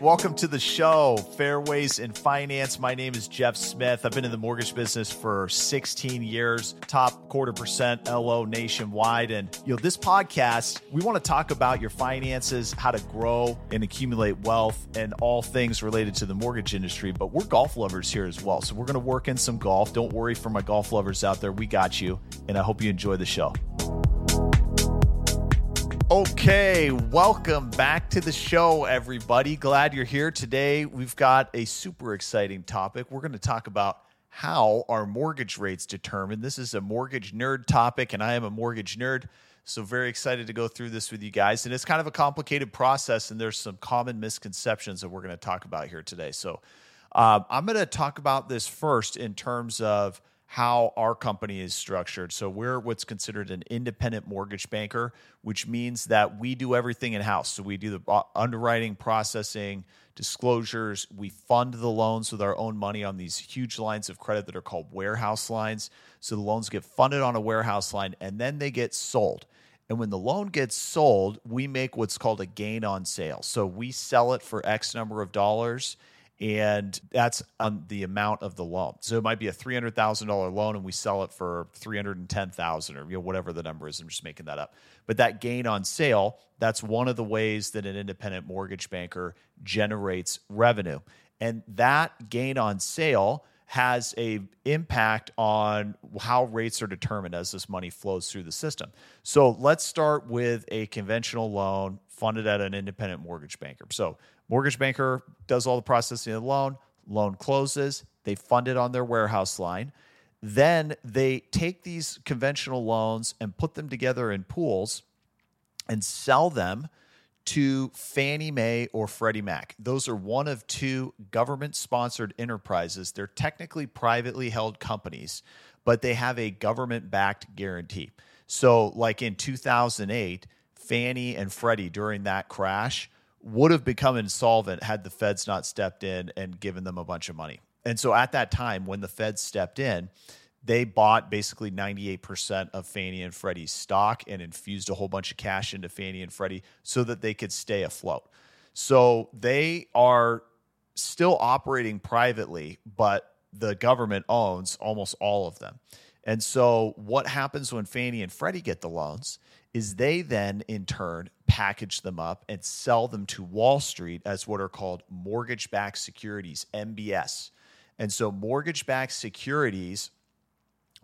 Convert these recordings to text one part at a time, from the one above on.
Welcome to the show, Fairways in Finance. My name is Jeff Smith. I've been in the mortgage business for 16 years, top quarter percent LO nationwide. And you know, this podcast, we want to talk about your finances, how to grow and accumulate wealth, and all things related to the mortgage industry. But we're golf lovers here as well. So we're going to work in some golf. Don't worry for my golf lovers out there. We got you. And I hope you enjoy the show. Okay, welcome back to the show, everybody. Glad you're here today. We've got a super exciting topic. We're going to talk about how are mortgage rates determined. This is a mortgage nerd topic, and I am a mortgage nerd. So, very excited to go through this with you guys. And it's kind of a complicated process, and there's some common misconceptions that we're going to talk about here today. So, um, I'm going to talk about this first in terms of how our company is structured. So we're what's considered an independent mortgage banker, which means that we do everything in house. So we do the uh, underwriting, processing, disclosures. We fund the loans with our own money on these huge lines of credit that are called warehouse lines. So the loans get funded on a warehouse line and then they get sold. And when the loan gets sold, we make what's called a gain on sale. So we sell it for X number of dollars and that's on the amount of the loan. So it might be a three hundred thousand dollar loan, and we sell it for three hundred and ten thousand, or you know whatever the number is. I'm just making that up. But that gain on sale, that's one of the ways that an independent mortgage banker generates revenue, and that gain on sale has a impact on how rates are determined as this money flows through the system. So let's start with a conventional loan funded at an independent mortgage banker. So Mortgage banker does all the processing of the loan, loan closes, they fund it on their warehouse line. Then they take these conventional loans and put them together in pools and sell them to Fannie Mae or Freddie Mac. Those are one of two government sponsored enterprises. They're technically privately held companies, but they have a government backed guarantee. So, like in 2008, Fannie and Freddie during that crash would have become insolvent had the feds not stepped in and given them a bunch of money. And so at that time, when the feds stepped in, they bought basically 98% of Fannie and Freddie's stock and infused a whole bunch of cash into Fannie and Freddie so that they could stay afloat. So they are still operating privately, but the government owns almost all of them. And so what happens when Fannie and Freddie get the loans is they then in turn package them up and sell them to Wall Street as what are called mortgage backed securities, MBS. And so mortgage backed securities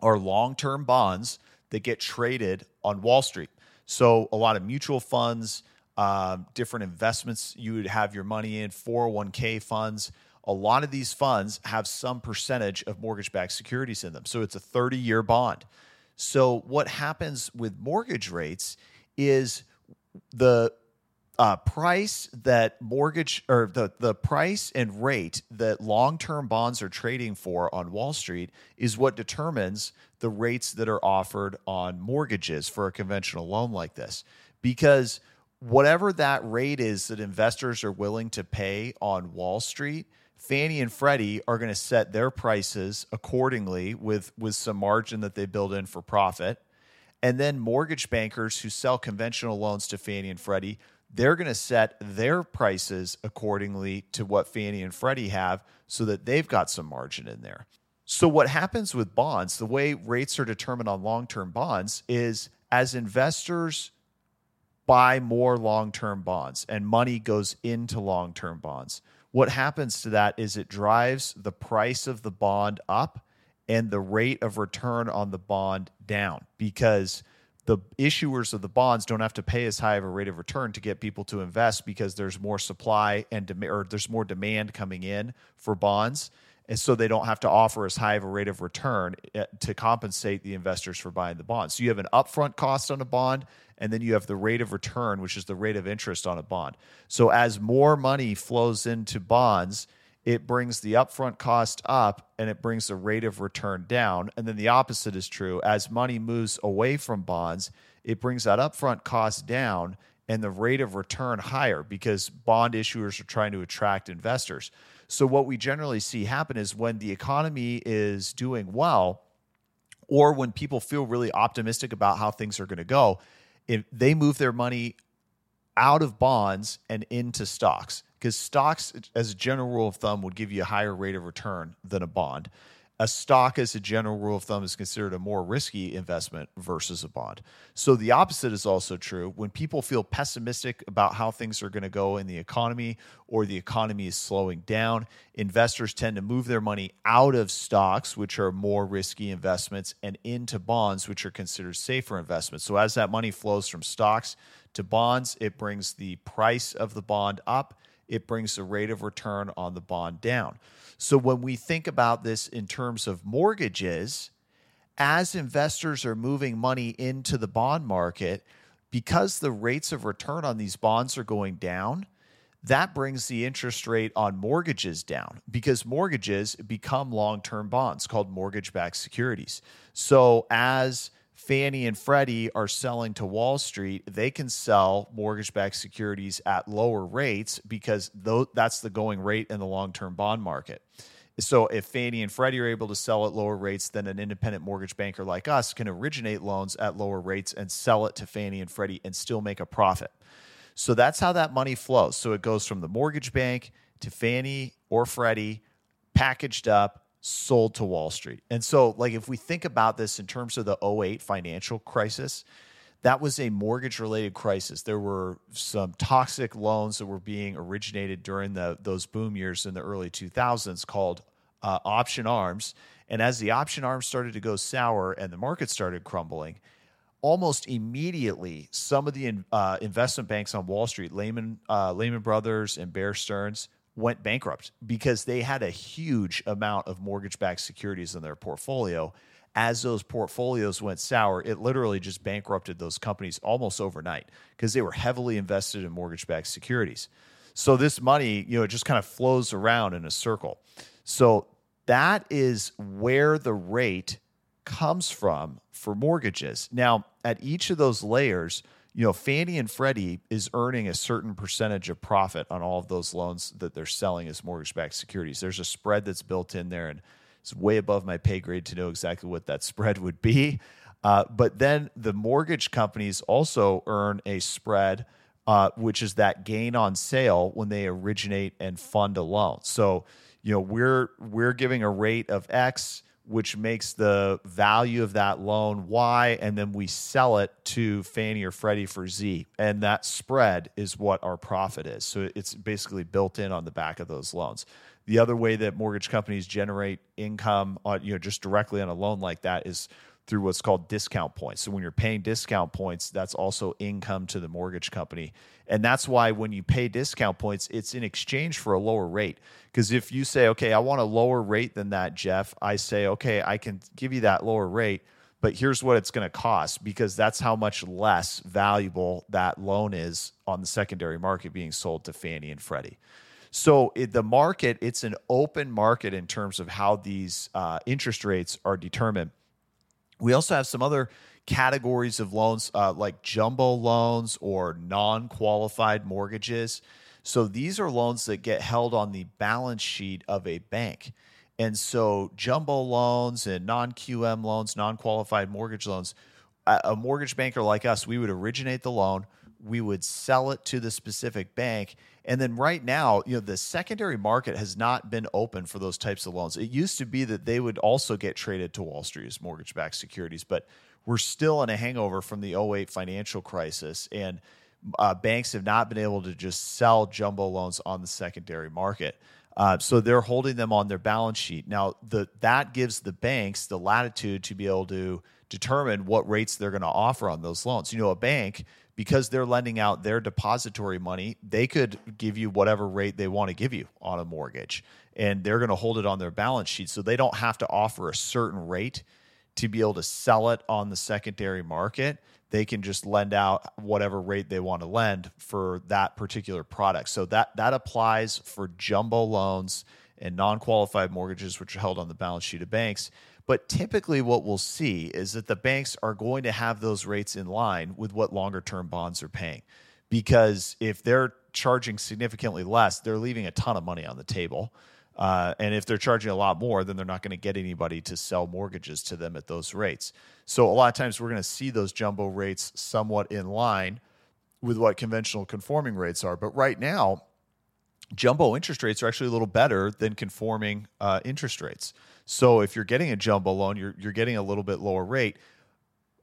are long term bonds that get traded on Wall Street. So a lot of mutual funds, um, different investments you would have your money in, 401k funds. A lot of these funds have some percentage of mortgage backed securities in them. So it's a 30 year bond. So what happens with mortgage rates is the uh, price that mortgage or the, the price and rate that long term bonds are trading for on Wall Street is what determines the rates that are offered on mortgages for a conventional loan like this. Because whatever that rate is that investors are willing to pay on Wall Street, Fannie and Freddie are going to set their prices accordingly with, with some margin that they build in for profit. And then mortgage bankers who sell conventional loans to Fannie and Freddie, they're going to set their prices accordingly to what Fannie and Freddie have so that they've got some margin in there. So, what happens with bonds, the way rates are determined on long term bonds is as investors buy more long term bonds and money goes into long term bonds, what happens to that is it drives the price of the bond up and the rate of return on the bond down because the issuers of the bonds don't have to pay as high of a rate of return to get people to invest because there's more supply and or there's more demand coming in for bonds and so they don't have to offer as high of a rate of return eh, to compensate the investors for buying the bond. So you have an upfront cost on a bond and then you have the rate of return which is the rate of interest on a bond. So as more money flows into bonds, it brings the upfront cost up and it brings the rate of return down. And then the opposite is true. As money moves away from bonds, it brings that upfront cost down and the rate of return higher because bond issuers are trying to attract investors. So, what we generally see happen is when the economy is doing well, or when people feel really optimistic about how things are going to go, if they move their money out of bonds and into stocks because stocks, as a general rule of thumb, would give you a higher rate of return than a bond. A stock, as a general rule of thumb, is considered a more risky investment versus a bond. So the opposite is also true. When people feel pessimistic about how things are going to go in the economy or the economy is slowing down, investors tend to move their money out of stocks, which are more risky investments, and into bonds, which are considered safer investments. So as that money flows from stocks to bonds, it brings the price of the bond up, it brings the rate of return on the bond down. So when we think about this in terms of mortgages, as investors are moving money into the bond market, because the rates of return on these bonds are going down, that brings the interest rate on mortgages down because mortgages become long term bonds called mortgage backed securities. So as Fannie and Freddie are selling to Wall Street, they can sell mortgage backed securities at lower rates because that's the going rate in the long term bond market. So if Fannie and Freddie are able to sell at lower rates, then an independent mortgage banker like us can originate loans at lower rates and sell it to Fannie and Freddie and still make a profit. So that's how that money flows. So it goes from the mortgage bank to Fannie or Freddie, packaged up, sold to Wall Street. And so, like, if we think about this in terms of the 08 financial crisis, that was a mortgage related crisis. There were some toxic loans that were being originated during the, those boom years in the early 2000s called uh, option arms. And as the option arms started to go sour and the market started crumbling, almost immediately, some of the uh, investment banks on Wall Street, Lehman, uh, Lehman Brothers and Bear Stearns, went bankrupt because they had a huge amount of mortgage backed securities in their portfolio. As those portfolios went sour, it literally just bankrupted those companies almost overnight because they were heavily invested in mortgage backed securities. So this money, you know, it just kind of flows around in a circle. So that is where the rate comes from for mortgages. Now, at each of those layers, you know, Fannie and Freddie is earning a certain percentage of profit on all of those loans that they're selling as mortgage backed securities. There's a spread that's built in there, and it's way above my pay grade to know exactly what that spread would be. Uh, but then the mortgage companies also earn a spread, uh, which is that gain on sale when they originate and fund a loan. So, you know, we're we're giving a rate of X which makes the value of that loan Y, and then we sell it to Fannie or Freddie for Z. And that spread is what our profit is. So it's basically built in on the back of those loans. The other way that mortgage companies generate income, on, you know, just directly on a loan like that is through what's called discount points. So when you're paying discount points, that's also income to the mortgage company. And that's why when you pay discount points, it's in exchange for a lower rate. Because if you say, okay, I want a lower rate than that, Jeff, I say, okay, I can give you that lower rate, but here's what it's going to cost because that's how much less valuable that loan is on the secondary market being sold to Fannie and Freddie. So it, the market, it's an open market in terms of how these uh, interest rates are determined. We also have some other categories of loans uh, like jumbo loans or non qualified mortgages. So these are loans that get held on the balance sheet of a bank. And so jumbo loans and non QM loans, non qualified mortgage loans, a mortgage banker like us, we would originate the loan, we would sell it to the specific bank. And then right now, you know, the secondary market has not been open for those types of loans. It used to be that they would also get traded to Wall Street as mortgage backed securities, but we're still in a hangover from the 08 financial crisis. And uh, banks have not been able to just sell jumbo loans on the secondary market. Uh, so they're holding them on their balance sheet. Now, the, that gives the banks the latitude to be able to determine what rates they're going to offer on those loans. You know, a bank because they're lending out their depository money, they could give you whatever rate they want to give you on a mortgage. And they're going to hold it on their balance sheet. So they don't have to offer a certain rate to be able to sell it on the secondary market. They can just lend out whatever rate they want to lend for that particular product. So that that applies for jumbo loans and non-qualified mortgages which are held on the balance sheet of banks. But typically, what we'll see is that the banks are going to have those rates in line with what longer term bonds are paying. Because if they're charging significantly less, they're leaving a ton of money on the table. Uh, and if they're charging a lot more, then they're not going to get anybody to sell mortgages to them at those rates. So a lot of times we're going to see those jumbo rates somewhat in line with what conventional conforming rates are. But right now, jumbo interest rates are actually a little better than conforming uh, interest rates. So if you're getting a jumbo loan, you're you're getting a little bit lower rate.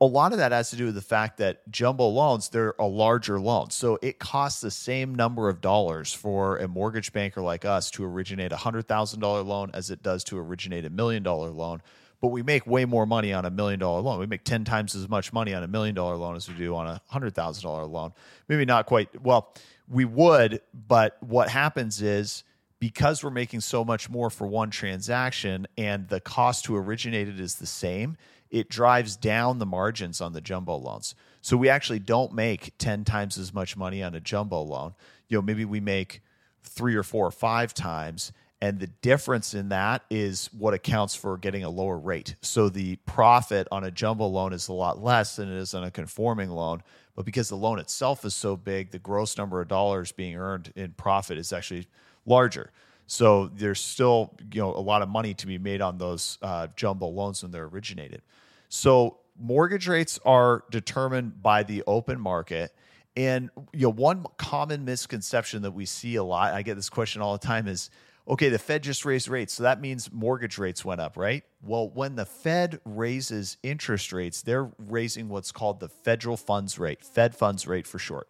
A lot of that has to do with the fact that jumbo loans they're a larger loan, so it costs the same number of dollars for a mortgage banker like us to originate a hundred thousand dollar loan as it does to originate a million dollar loan. But we make way more money on a million dollar loan. We make ten times as much money on a million dollar loan as we do on a hundred thousand dollar loan. Maybe not quite. Well, we would, but what happens is because we're making so much more for one transaction and the cost to originate it is the same, it drives down the margins on the jumbo loans. So we actually don't make 10 times as much money on a jumbo loan. You know, maybe we make three or four or five times. And the difference in that is what accounts for getting a lower rate. So the profit on a jumbo loan is a lot less than it is on a conforming loan. But because the loan itself is so big, the gross number of dollars being earned in profit is actually larger. So there's still you know a lot of money to be made on those uh, jumbo loans when they're originated. So mortgage rates are determined by the open market. And you know one common misconception that we see a lot, I get this question all the time is okay, the Fed just raised rates. So that means mortgage rates went up, right? Well, when the Fed raises interest rates, they're raising what's called the federal funds rate, Fed funds rate for short.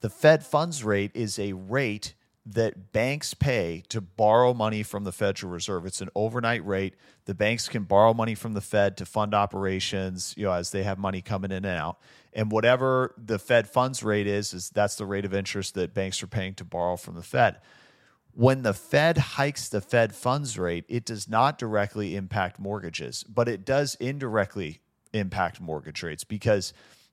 The Fed funds rate is a rate that banks pay to borrow money from the Federal Reserve. It's an overnight rate. The banks can borrow money from the Fed to fund operations, you know, as they have money coming in and out. And whatever the Fed funds rate is, is that's the rate of interest that banks are paying to borrow from the Fed when the Fed hikes the Fed funds rate, it does not directly impact mortgages, but it does indirectly impact mortgage rates because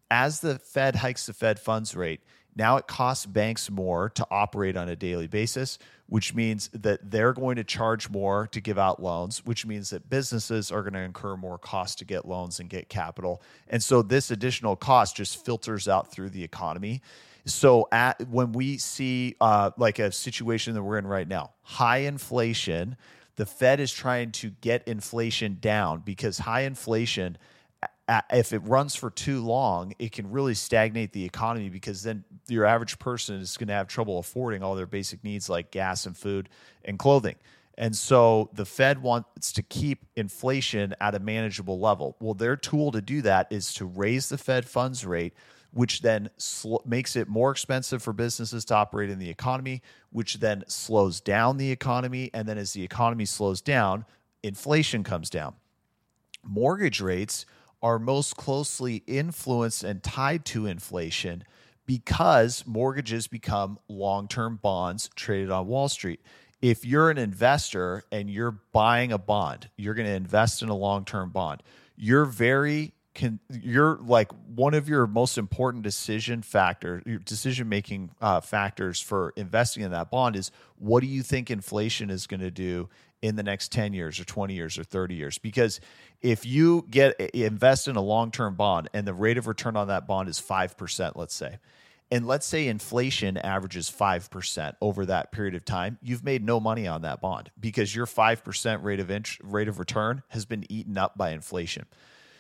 as the Fed hikes the Fed funds rate, now it costs banks more to operate on a daily basis, which means that they're going to charge more to give out loans, which means that businesses are going to incur more cost to get loans and get capital. And so this additional cost just filters out through the economy. So at when we see uh, like a situation that we're in right now, high inflation, the Fed is trying to get inflation down because high inflation if it runs for too long, it can really stagnate the economy because then your average person is going to have trouble affording all their basic needs like gas and food and clothing. And so the Fed wants to keep inflation at a manageable level. Well, their tool to do that is to raise the Fed funds rate which then sl- makes it more expensive for businesses to operate in the economy, which then slows down the economy. And then as the economy slows down, inflation comes down. Mortgage rates are most closely influenced and tied to inflation because mortgages become long term bonds traded on Wall Street. If you're an investor and you're buying a bond, you're going to invest in a long term bond. You're very can you're like one of your most important decision factor decision making uh, factors for investing in that bond is what do you think inflation is going to do in the next 10 years or 20 years or 30 years. Because if you get invest in a long-term bond and the rate of return on that bond is 5% let's say and let's say inflation averages 5% over that period of time you've made no money on that bond because your 5% rate of int- rate of return has been eaten up by inflation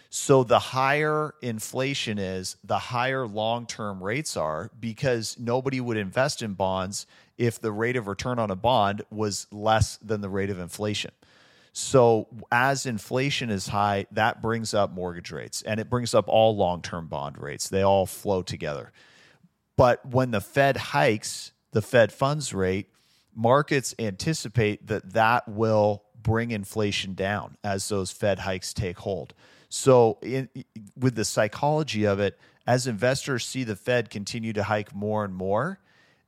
so the higher inflation is, the higher long term rates are because nobody would invest in bonds if the rate of return on a bond was less than the rate of inflation. So as inflation is high, that brings up mortgage rates and it brings up all long term bond rates. They all flow together. But when the Fed hikes the Fed funds rate, markets anticipate that that will bring inflation down as those Fed hikes take hold. So, in, with the psychology of it, as investors see the Fed continue to hike more and more,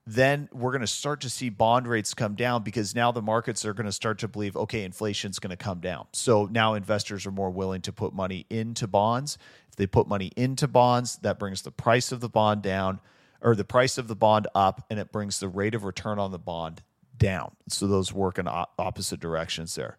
then we're going to start to see bond rates come down because now the markets are going to start to believe, okay, inflation's going to come down. So now investors are more willing to put money into bonds. If they put money into bonds, that brings the price of the bond down or the price of the bond up and it brings the rate of return on the bond down. So those work in opposite directions there.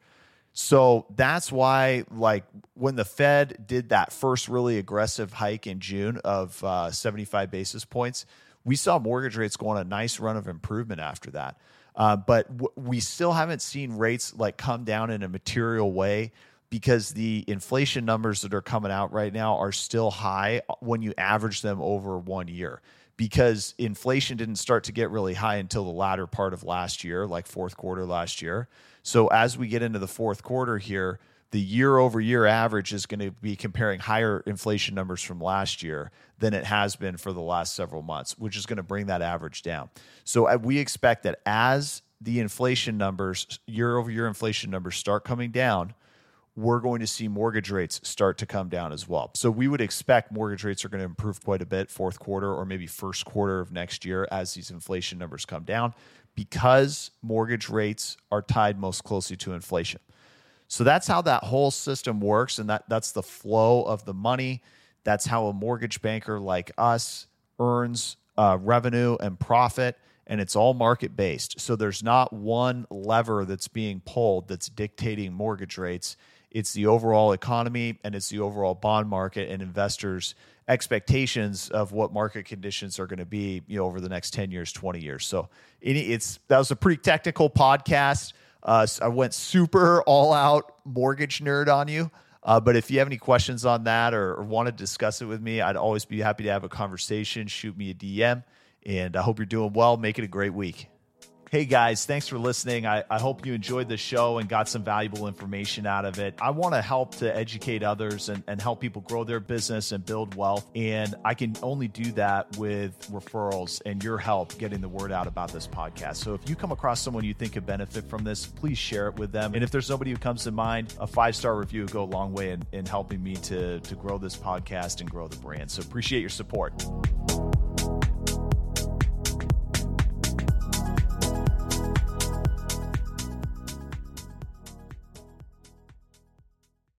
So that's why, like, when the Fed did that first really aggressive hike in June of uh, 75 basis points, we saw mortgage rates go on a nice run of improvement after that. Uh, but w- we still haven't seen rates like come down in a material way because the inflation numbers that are coming out right now are still high when you average them over one year because inflation didn't start to get really high until the latter part of last year, like fourth quarter last year. So as we get into the fourth quarter here, the year over year average is going to be comparing higher inflation numbers from last year than it has been for the last several months, which is going to bring that average down. So uh, we expect that as the inflation numbers, year over year inflation numbers start coming down, we're going to see mortgage rates start to come down as well. So we would expect mortgage rates are going to improve quite a bit fourth quarter or maybe first quarter of next year as these inflation numbers come down because mortgage rates are tied most closely to inflation. So that's how that whole system works and that that's the flow of the money. That's how a mortgage banker like us earns uh, revenue and profit and it's all market based. So there's not one lever that's being pulled that's dictating mortgage rates. It's the overall economy and it's the overall bond market and investors expectations of what market conditions are going to be you know over the next 10 years 20 years. So it's that was a pretty technical podcast. Uh, i went super all out mortgage nerd on you. Uh, but if you have any questions on that or, or want to discuss it with me i'd always be happy to have a conversation. Shoot me a dm and i hope you're doing well make it a great week Hey guys, thanks for listening. I, I hope you enjoyed the show and got some valuable information out of it. I want to help to educate others and, and help people grow their business and build wealth. And I can only do that with referrals and your help getting the word out about this podcast. So if you come across someone you think could benefit from this, please share it with them. And if there's somebody who comes to mind, a five star review would go a long way in, in helping me to, to grow this podcast and grow the brand. So appreciate your support.